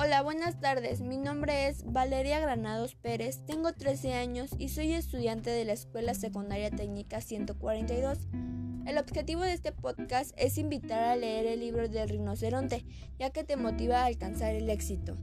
Hola, buenas tardes. Mi nombre es Valeria Granados Pérez, tengo 13 años y soy estudiante de la Escuela Secundaria Técnica 142. El objetivo de este podcast es invitar a leer el libro del rinoceronte, ya que te motiva a alcanzar el éxito.